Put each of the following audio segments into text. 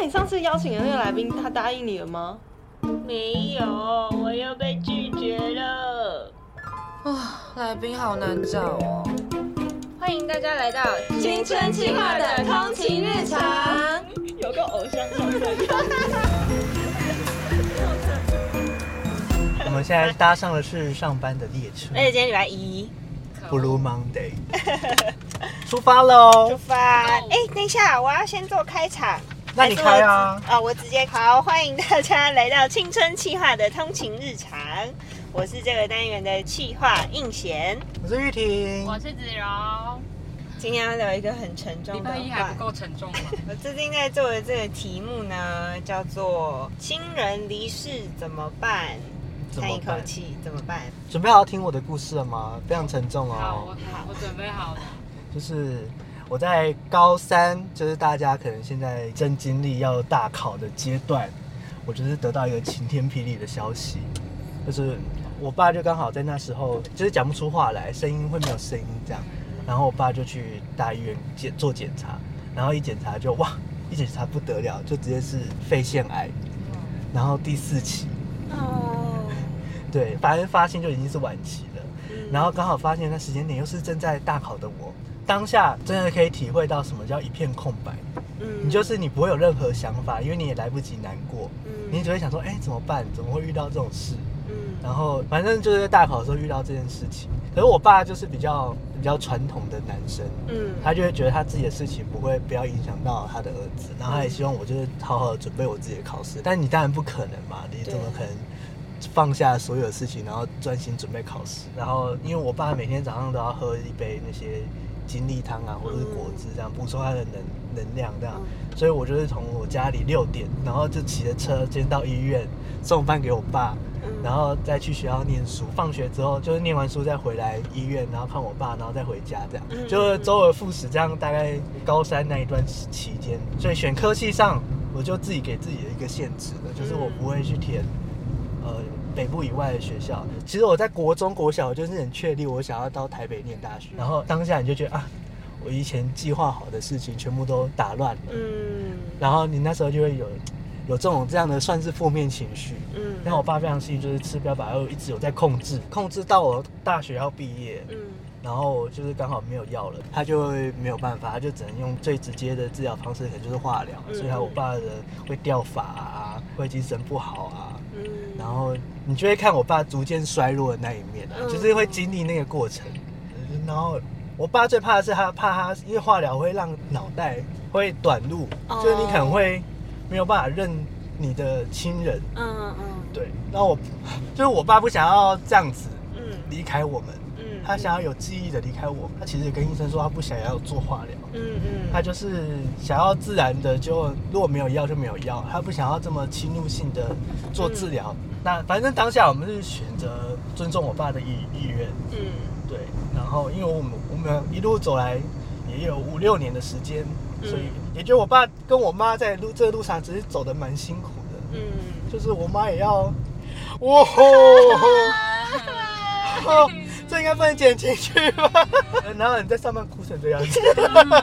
那你上次邀请的那个来宾，他答应你了吗？没有，我又被拒绝了。啊，来宾好难找哦。欢迎大家来到青春期化的通勤日常，有个偶像上身。我们现在搭上的是上班的列车而且今天礼拜一，，Blue Monday，出发喽出！发。哎、等一下，我要先做开场。那你开啊啊、我直接好，欢迎大家 来到青春气化的通勤日常。我是这个单元的气化应贤。我是玉婷，我是子柔，今天要聊一个很沉重的话拜一还不。够沉重吗？我最近在做的这个题目呢，叫做“亲人离世怎么办”。叹一口？气，怎么办？准备好听我的故事了吗？非常沉重哦好，我哦。我准备好了。就是我在高三，就是大家可能现在正经历要大考的阶段，我就是得到一个晴天霹雳的消息，就是我爸就刚好在那时候就是讲不出话来，声音会没有声音这样，然后我爸就去大医院检做检查，然后一检查就哇，一检查不得了，就直接是肺腺癌，然后第四期，哦，对，反正发现就已经是晚期了。嗯然后刚好发现那时间点又是正在大考的我，当下真的可以体会到什么叫一片空白。嗯你就是你不会有任何想法，因为你也来不及难过，嗯你只会想说，哎，怎么办？怎么会遇到这种事？嗯然后反正就是在大考的时候遇到这件事情。可是我爸就是比较比较传统的男生，嗯他就会觉得他自己的事情不会不要影响到他的儿子，然后他也希望我就是好好的准备我自己的考试。但你当然不可能嘛，你怎么可能放下所有的事情，然后专心准备考试？然后因为我爸每天早上都要喝一杯那些精力汤啊，或者是果汁这样补充它的能能量这样，所以我就是从我家里六点，然后就骑着车先到医院送饭给我爸。然后再去学校念书，放学之后就是念完书再回来医院，然后看我爸，然后再回家，这样、嗯就是周而复始，这样大概高三那一段期间，所以选科系上我就自己给自己的一个限制了，就是我不会去填呃北部以外的学校。其实我在国中、国小我就是很确定我想要到台北念大学，然后当下你就觉得啊，我以前计划好的事情全部都打乱了，嗯然后你那时候就会有有这种这样的算是负面情绪。嗯然后我爸非常幸运，就是吃标靶又一直有在控制，控制到我大学要毕业，嗯然后就是刚好没有药了，他就会没有办法，他就只能用最直接的治疗方式，可能就是化疗。嗯所以他我爸的会掉发啊，会精神不好啊，嗯然后你就会看我爸逐渐衰弱的那一面就是会经历那个过程。然后我爸最怕的是他怕他，因为化疗会让脑袋会短路，哦。就是你可能会没有办法认你的亲人。嗯嗯。对，那我就是我爸不想要这样子嗯。离开我们，嗯他想要有记忆的离开我。他其实跟医生说他不想要做化疗，嗯嗯他就是想要自然的就如果没有药就没有药，他不想要这么侵入性的做治疗。那反正当下我们是选择尊重我爸的意意愿，嗯对。然后因为我们我们一路走来也有五六年的时间，嗯所以也觉得我爸跟我妈在路这个路上只是走得蛮辛苦的。嗯就是我妈也要，哇吼！哦，这应该不能剪进去吧？然后你在上班哭成这样子，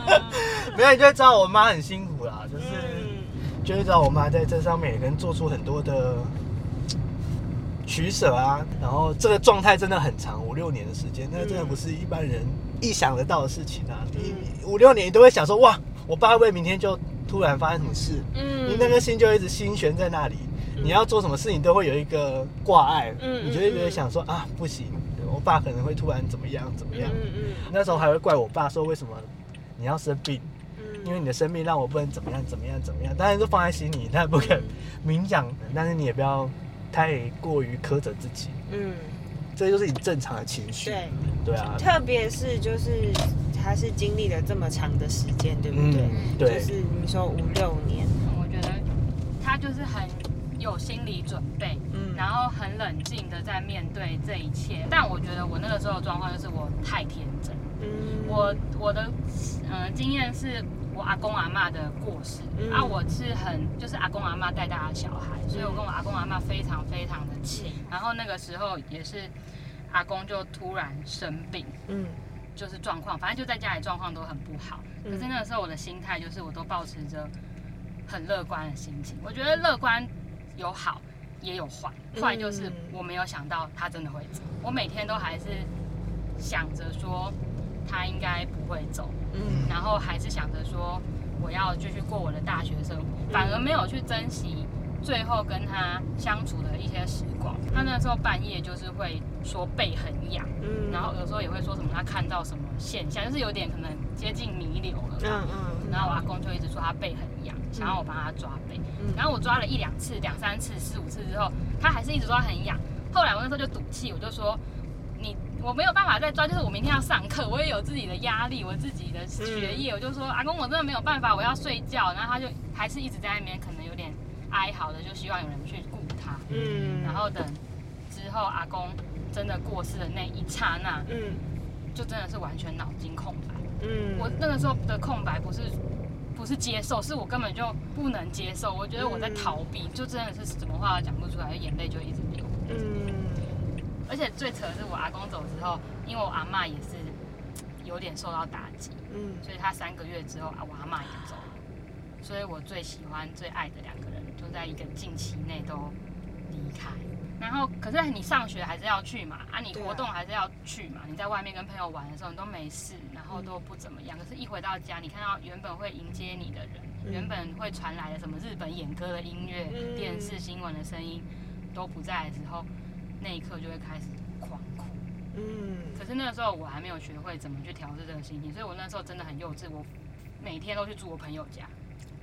没有你就会知道我妈很辛苦啦，就是嗯就会知道我妈在这上面也能做出很多的取舍啊。然后这个状态真的很长，五六年的时间，那真的不是一般人意想得到的事情啊。你五六年你都会想说，哇，我爸会不会明天就突然发生什么事？嗯你那颗心就一直心悬在那里，你要做什么事情都会有一个挂碍，嗯你就会觉得想说啊，不行，我爸可能会突然怎么样怎么样。嗯嗯那时候还会怪我爸说，为什么你要生病？嗯因为你的生病让我不能怎么样怎么样怎么样，当然都放在心里，但不肯明讲，但是你也不要太过于苛责自己，嗯这就是你正常的情绪。对。对啊，特别是就是他是经历了这么长的时间，对不对？嗯，对就，是你说五六年，我觉得他就是很有心理准备，嗯然后很冷静的在面对这一切。但我觉得我那个时候的状况就是我太天真，嗯我我的呃经验是我阿公阿妈的过世、嗯啊，我是很就是阿公阿妈带大的小孩，所以我跟我阿公阿妈非常非常的亲。然后那个时候也是阿公就突然生病，嗯就是状况，反正就在家里状况都很不好。可是那个时候我的心态就是，我都保持着很乐观的心情。我觉得乐观有好也有坏，坏就是我没有想到他真的会走，我每天都还是想着说他应该不会走，嗯。然后还是想着说我要继续过我的大学生活，反而没有去珍惜最后跟他相处的一些时光。他那时候半夜就是会说背很痒，嗯。然后有时候也会说什么他看到什么现象，就是有点可能接近弥留了。嗯嗯。然后我阿公就一直说他背很痒，想要我帮他抓背。嗯然后我抓了一两次、两三次、四五次之后，他还是一直说很痒。后来我那时候就赌气，我就说你我没有办法再抓，就是我明天要上课，我也有自己的压力，我自己的学业，我就说阿公我真的没有办法，我要睡觉。然后他就还是一直在那边，可能有点哀嚎的，就希望有人去顾他。嗯然后等之后阿公真的过世的那一刹那，嗯就真的是完全脑筋空白。嗯我那个时候的空白不是不是接受，是我根本就不能接受。我觉得我在逃避，就真的是什么话都讲不出来，眼泪就一直流。嗯而且最扯的是我阿公走之后，因为我阿妈也是有点受到打击，嗯所以他三个月之后啊，我阿妈也走了。所以我最喜欢、最爱的两个人，就在一个近期内都离开。然后，可是你上学还是要去嘛，啊，你活动还是要去嘛。你在外面跟朋友玩的时候，你都没事，然后都不怎么样。可是，一回到家，你看到原本会迎接你的人，嗯原本会传来的什么日本演歌的音乐、嗯电视新闻的声音都不在的时候，那一刻就会开始狂哭。嗯可是那个时候我还没有学会怎么去调试这个心情，所以我那时候真的很幼稚，我每天都去住我朋友家，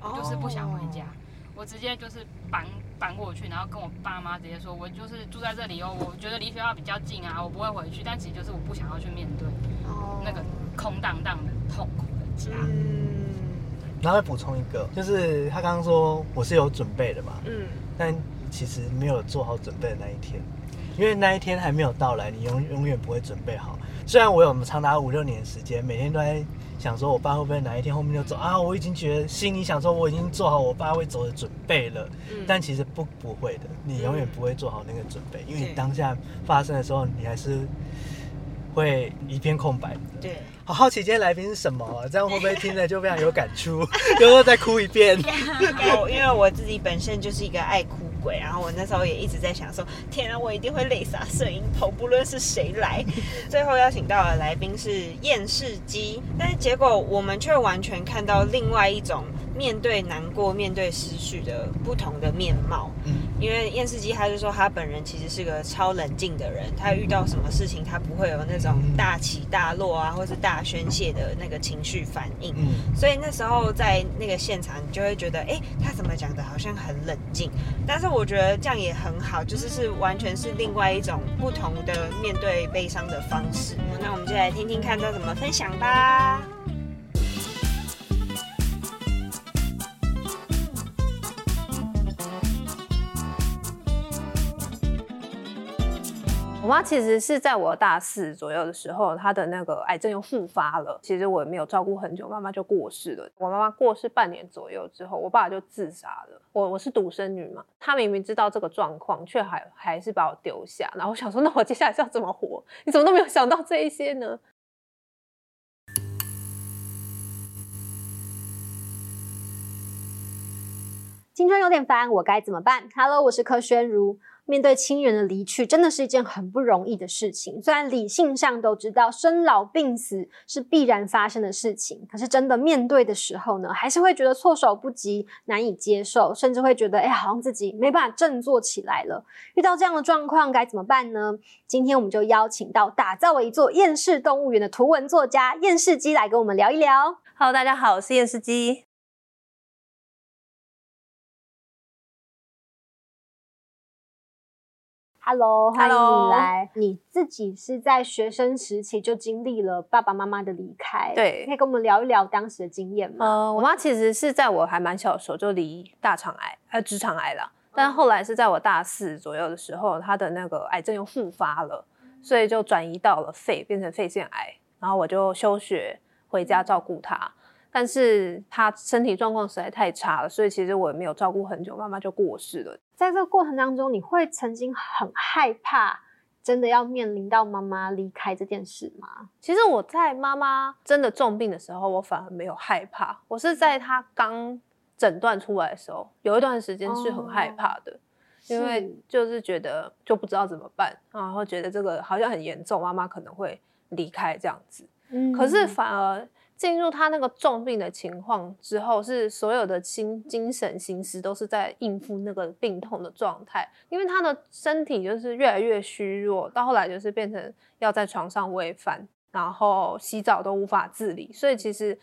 我就是不想回家，我直接就是搬搬过去，然后跟我爸妈直接说，我就是住在这里哦，我觉得离学校比较近啊，我不会回去，但其实就是我不想要去面对哦那个空荡荡的痛苦的家。嗯然后再补充一个，就是他刚刚说我是有准备的嘛，嗯但其实没有做好准备的那一天，因为那一天还没有到来，你永永远不会准备好。虽然我有长达五六年时间，每天都在想说我爸会不会哪一天后面就走啊，我已经觉得心里想说我已经做好我爸会走的准备了，嗯但其实不不会的，你永远不会做好那个准备，因为你当下发生的时候，你还是会一片空白的。对。好好奇今天来宾是什么啊？这样会不会听了就非常有感触？有时候再哭一遍。因为我自己本身就是一个爱哭鬼，然后我那时候也一直在想说，天啊，我一定会泪洒摄影棚，不论是谁来。最后邀请到的来宾是验视机，但是结果我们却完全看到另外一种面对难过、面对失去的不同的面貌。嗯因为验视机他就说他本人其实是个超冷静的人，他遇到什么事情他不会有那种大起大落啊，或是大宣泄的那个情绪反应。嗯，所以那时候在那个现场，你就会觉得，哎，他怎么讲的，好像很冷静。但是我觉得这样也很好，就是是完全是另外一种不同的面对悲伤的方式。那我们就来听听看他怎么分享吧。妈其实是在我大四左右的时候，她的那个癌症又复发了。其实我也没有照顾很久，妈妈就过世了。我妈妈过世半年左右之后，我爸就自杀了。我我是独生女嘛，他明明知道这个状况，却还还是把我丢下。然后我想说，那我接下来是要怎么活？你怎么都没有想到这一些呢？青春有点烦，我该怎么办？Hello，我是柯宣如。面对亲人的离去，真的是一件很不容易的事情。虽然理性上都知道生老病死是必然发生的事情，可是真的面对的时候呢，还是会觉得措手不及，难以接受，甚至会觉得，哎，好像自己没办法振作起来了。遇到这样的状况该怎么办呢？今天我们就邀请到打造了一座厌世动物园的图文作家厌世机来跟我们聊一聊。Hello，大家好，我是验视机。Hello，欢迎你来。你自己是在学生时期就经历了爸爸妈妈的离开，对可以跟我们聊一聊当时的经验吗？呃，我妈其实是在我还蛮小的时候就离大肠癌，呃，直肠癌了。但后来是在我大四左右的时候，她的那个癌症又复发了，所以就转移到了肺，变成肺腺癌。然后我就休学回家照顾她。但是她身体状况实在太差了，所以其实我也没有照顾很久，妈妈就过世了。在这个过程当中，你会曾经很害怕，真的要面临到妈妈离开这件事吗？其实我在妈妈真的重病的时候，我反而没有害怕。我是在她刚诊断出来的时候，有一段时间是很害怕的，因为就是觉得就不知道怎么办，然后觉得这个好像很严重，妈妈可能会离开这样子。嗯可是反而进入他那个重病的情况之后，是所有的心精神心思都是在应付那个病痛的状态，因为他的身体就是越来越虚弱，到后来就是变成要在床上喂饭，然后洗澡都无法自理，所以其实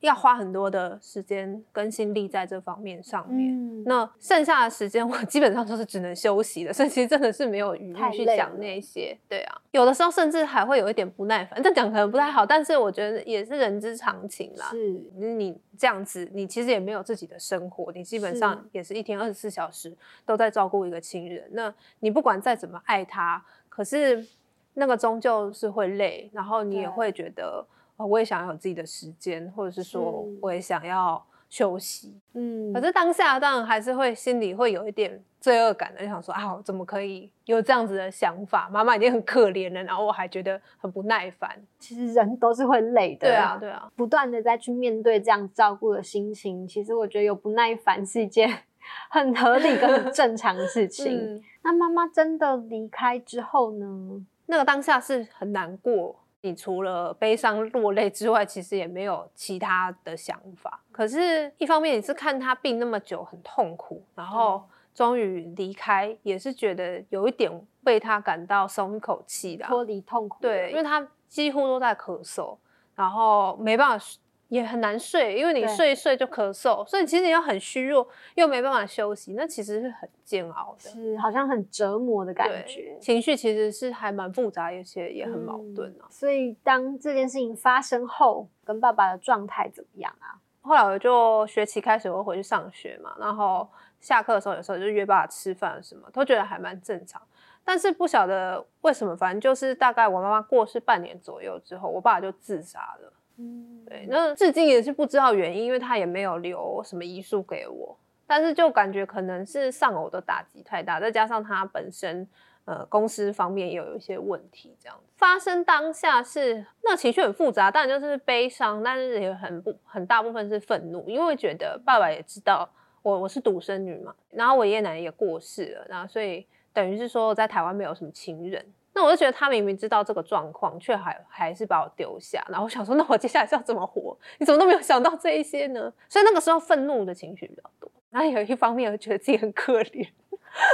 要花很多的时间跟心力在这方面上面。嗯那剩下的时间我 基本上都是只能休息的，所以其实真的是没有余太力去讲那些。对啊，有的时候甚至还会有一点不耐烦，这讲可能不太好，但是我觉得也是人之常情啦。是你你这样子，你其实也没有自己的生活，你基本上也是一天二十四小时都在照顾一个亲人。那你不管再怎么爱他，可是那个终究是会累，然后你也会觉得，哦，我也想要有自己的时间，或者是说我也想要休息。嗯可是当下当然还是会心里会有一点罪恶感的，就想说啊，我怎么可以有这样子的想法？妈妈已经很可怜了，然后我还觉得很不耐烦。其实人都是会累的，对啊，，对啊，不断的再去面对这样照顾的心情，其实我觉得有不耐烦是一件 很合理跟很正常的事情。嗯，那妈妈真的离开之后呢？那个当下是很难过。你除了悲伤落泪之外，其实也没有其他的想法。可是，一方面你是看他病那么久，很痛苦，然后终于离开，也是觉得有一点为他感到松一口气的啊。脱离痛苦了，对，因为他几乎都在咳嗽，然后没办法睡，也很难睡，因为你睡一睡就咳嗽，所以其实你要很虚弱，又没办法休息，那其实是很煎熬的。是好像很折磨的感觉，。情绪其实是还蛮复杂，有些也很矛盾啊。所以当这件事情发生后，跟爸爸的状态怎么样啊？后来我就学期开始我会回去上学嘛，然后下课的时候有时候就约爸爸吃饭什么，都觉得还蛮正常。但是不晓得为什么，反正就是大概我妈妈过世半年左右之后，我爸就自杀了。嗯，对，那至今也是不知道原因，因为他也没有留什么遗书给我，但是就感觉可能是丧偶的打击太大，再加上他本身呃公司方面也有一些问题，这样发生当下是那情绪很复杂，当然就是悲伤，但是也很不很大部分是愤怒，因为觉得爸爸也知道我我是独生女嘛，然后我爷爷奶奶也过世了，然后所以等于是说我在台湾没有什么亲人。那我就觉得他明明知道这个状况，却还还是把我丢下。然后我想说，那我接下来是要怎么活？你怎么都没有想到这一些呢？所以那个时候愤怒的情绪比较多。然后有一方面，我觉得自己很可怜。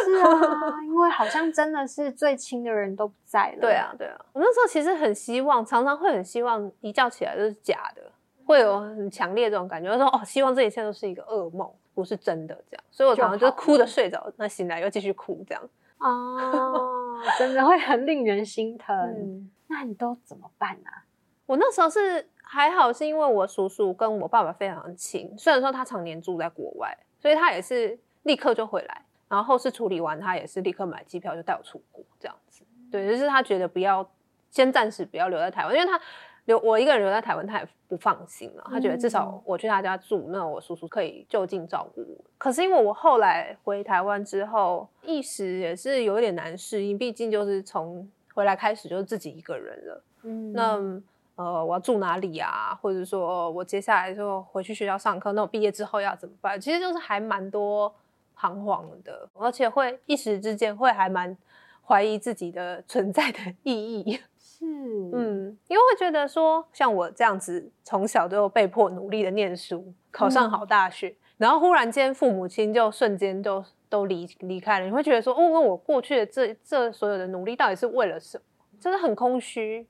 是啊，因为好像真的是最亲的人都不在了。对，啊，对啊。我那时候其实很希望，常常会很希望一觉起来都是假的，会有很强烈这种感觉，就说哦，希望这一切都是一个噩梦，不是真的这样。所以我常常就是哭着睡着，那醒来又继续哭这样。哦，真的会很令人心疼。嗯。那你都怎么办啊？我那时候是还好，是因为我叔叔跟我爸爸非常亲，虽然说他常年住在国外，所以他也是立刻就回来，然后后事处理完，他也是立刻买机票就带我出国这样子。对，就是他觉得不要先暂时不要留在台湾，因为他留我一个人留在台湾，他也不放心了。他觉得至少我去他家住，那我叔叔可以就近照顾我。可是因为我后来回台湾之后，一时也是有点难适应，毕竟就是从回来开始就是自己一个人了。嗯，那呃，我要住哪里啊？或者说我接下来就回去学校上课，那我毕业之后要怎么办？其实就是还蛮多彷徨的，而且会一时之间会还蛮怀疑自己的存在的意义。是，嗯，嗯，因为会觉得说，像我这样子从小就被迫努力的念书，考上好大学，然后忽然间父母亲就瞬间就都离离开了，你会觉得说，哦，那我过去的这这所有的努力到底是为了什么？真的很空虚。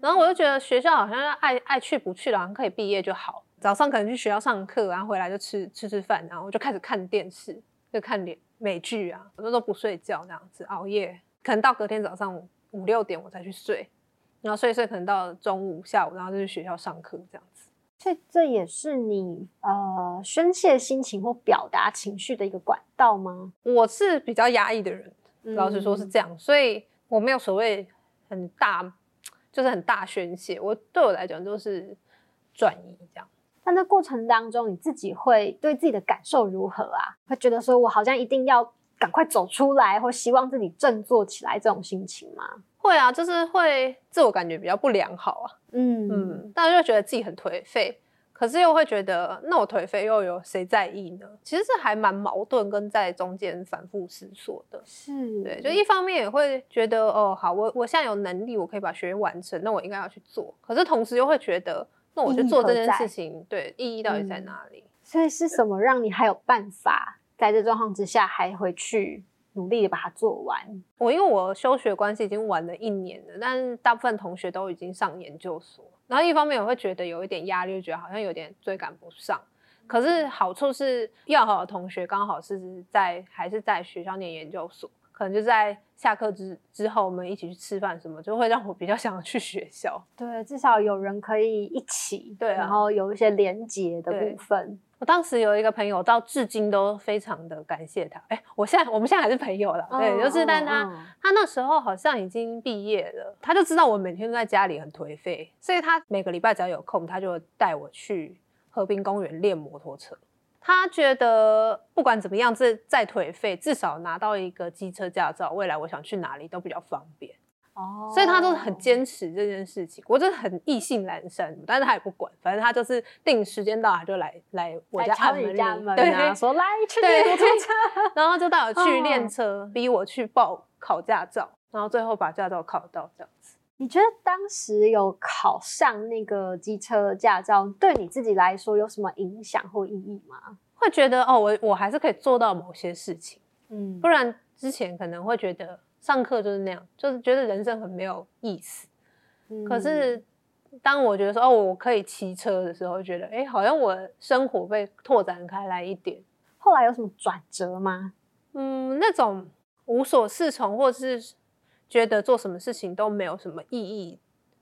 然后我就觉得学校好像爱爱去不去了，好像可以毕业就好。早上可能去学校上课，然后回来就吃吃吃饭，然后我就开始看电视，就看美美剧啊，我都都不睡觉那样子熬夜，可能到隔天早上五六点我才去睡。然后睡一睡，可能到中午、下午，然后就去学校上课这样子。所以这也是你呃宣泄心情或表达情绪的一个管道吗？我是比较压抑的人，老实说是嗯这样，所以我没有所谓很大，就是很大宣泄。我对我来讲就是转移这样。但在过程当中，你自己会对自己的感受如何啊？会觉得说我好像一定要赶快走出来，或希望自己振作起来这种心情吗？会啊，就是会自我感觉比较不良好啊，嗯嗯，但是就觉得自己很颓废。可可是又会觉得，那我颓废又有谁在意呢？其实是还蛮矛盾，跟在中间反复思索的。是，对，就一方面也会觉得，哦，好，我我现在有能力，我可以把学业完成，那我应该要去做。可是同时又会觉得，那我去做这件事情，对，意义到底在哪里？所以是什么让你还有办法在这状况之下还回去努力的把它做完？我因为我休学关系已经晚了一年了，但是大部分同学都已经上研究所。然后一方面我会觉得有一点压力，就觉得好像有点追赶不上。可是好处是要好的同学刚好是在还是在学校念研究所，可能就在下课之之后，我们一起去吃饭什么，就会让我比较想去学校。对，至少有人可以一起，对啊然后有一些连结的部分。我当时有一个朋友，到至今都非常的感谢他。哎，我现在我们现在还是朋友了，对，嗯就是但他。嗯他那时候好像已经毕业了，他就知道我每天都在家里很颓废，所以他每个礼拜只要有空，他就带我去河滨公园练摩托车。他觉得不管怎么样，这再颓废，至少拿到一个机车驾照，未来我想去哪里都比较方便。哦所以他都是很坚持这件事情，我真的很意兴阑珊，但是他也不管，反正他就是定时间到，他就来来我家按门铃对，啊，说来去练摩托车。然后就带我去哦练车，逼我去报考驾照，然后最后把驾照考到这样子。你觉得当时有考上那个机车驾照，对你自己来说有什么影响或意义吗？会觉得哦，我我还是可以做到某些事情，嗯不然之前可能会觉得上课就是那样，就是觉得人生很没有意思。嗯可是当我觉得说哦，我可以骑车的时候，觉得哎，好像我生活被拓展开来一点。后来有什么转折吗？嗯，那种无所适从，或是觉得做什么事情都没有什么意义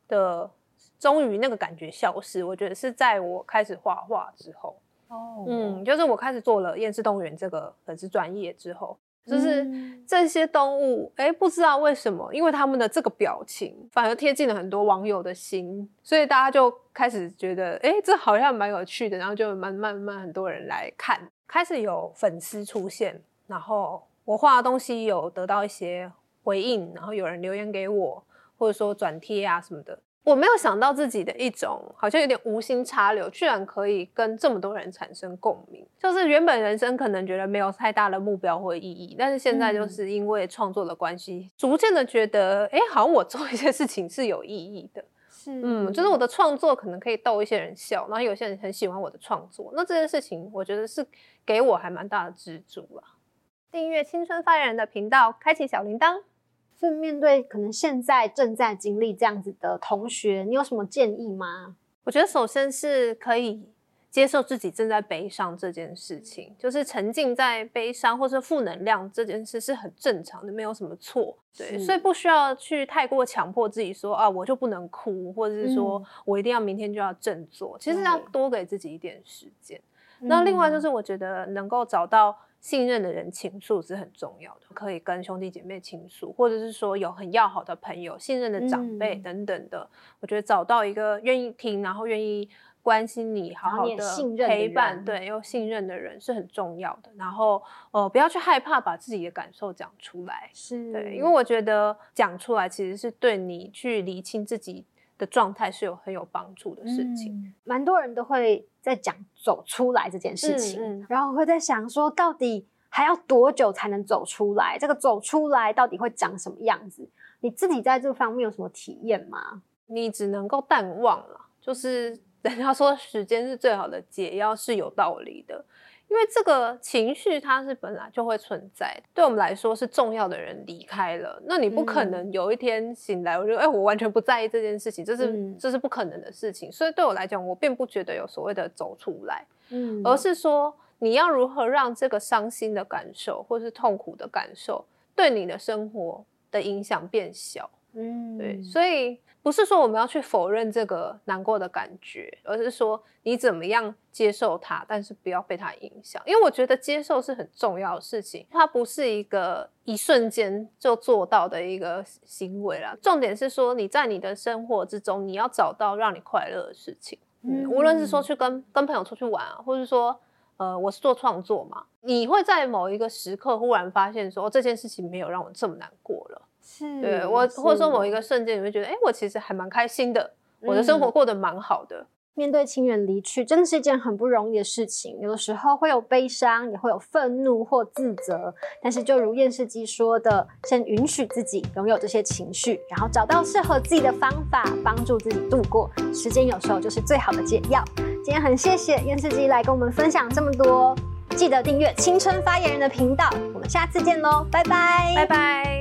的，终于那个感觉消失。我觉得是在我开始画画之后，哦嗯，就是我开始做了厌世动物园这个粉丝专业之后，就是嗯这些动物，哎，不知道为什么，因为他们的这个表情，反而贴近了很多网友的心，所以大家就开始觉得，哎，这好像蛮有趣的，然后就慢慢慢很多人来看，开始有粉丝出现，然后我画的东西有得到一些回应，然后有人留言给我，或者说转贴啊什么的。我没有想到自己的一种好像有点无心插柳，居然可以跟这么多人产生共鸣。就是原本人生可能觉得没有太大的目标或意义，但是现在就是因为创作的关系，逐渐的觉得，哎，好像我做一些事情是有意义的。是嗯，就是我的创作可能可以逗一些人笑，然后有些人很喜欢我的创作，那这件事情我觉得是给我还蛮大的支柱啦。订阅青春发言人的频道，开启小铃铛。所以面对可能现在正在经历这样子的同学，你有什么建议吗？我觉得首先是可以接受自己正在悲伤这件事情，就是沉浸在悲伤或是负能量这件事是很正常的，没有什么错。对，所以不需要去太过强迫自己说啊，我就不能哭，或者是说嗯我一定要明天就要振作。其实要多给自己一点时间。那另外就嗯是，我觉得能够找到信任的人倾诉是很重要的，可以跟兄弟姐妹倾诉，或者是说有很要好的朋友、信任的长辈嗯等等的。我觉得找到一个愿意听，然后愿意关心你、好好的陪伴，对，又信任的人是很重要的。然后呃，不要去害怕把自己的感受讲出来，是对，因为我觉得讲出来其实是对你去厘清自己的状态是有很有帮助的事情。嗯蛮多人都会在讲走出来这件事情，嗯嗯然后会在想说，到底还要多久才能走出来？这个走出来到底会长什么样子？你自己在这方面有什么体验吗？你只能够淡忘了，就是 人家说时间是最好的解药是有道理的，因为这个情绪它是本来就会存在的，对我们来说是重要的人离开了，那你不可嗯。能有一天醒来，我就哎、我完全不在意这件事情，这是、嗯。这是不可能的事情，所以对我来讲，我并不觉得有所谓的走出来，嗯。而是说你要如何让这个伤心的感受或是痛苦的感受对你的生活的影响变小。嗯对，所以不是说我们要去否认这个难过的感觉，而是说你怎么样接受它，但是不要被它影响。因为我觉得接受是很重要的事情，它不是一个一瞬间就做到的一个行为啦。重点是说你在你的生活之中，你要找到让你快乐的事情。嗯，无论是说去跟跟朋友出去玩啊，或者说。呃，我是做创作嘛，你会在某一个时刻忽然发现说，哦，这件事情没有让我这么难过了。是对我，或者说某一个。个瞬间，你会觉得，哎、我其实还蛮开心的，我的生活过得蛮好的。面对亲人离去，真的是一件很不容易的事情。有的时候会有悲伤，也会有愤怒或自责。但是，就如验视机说的，先允许自己拥有这些情绪，然后找到适合自己的方法，帮助自己度过。时间有时候就是最好的解药。今天很谢谢验视机来跟我们分享这么多，记得订阅青春发言人的频道。我们下次见喽，拜拜，拜拜。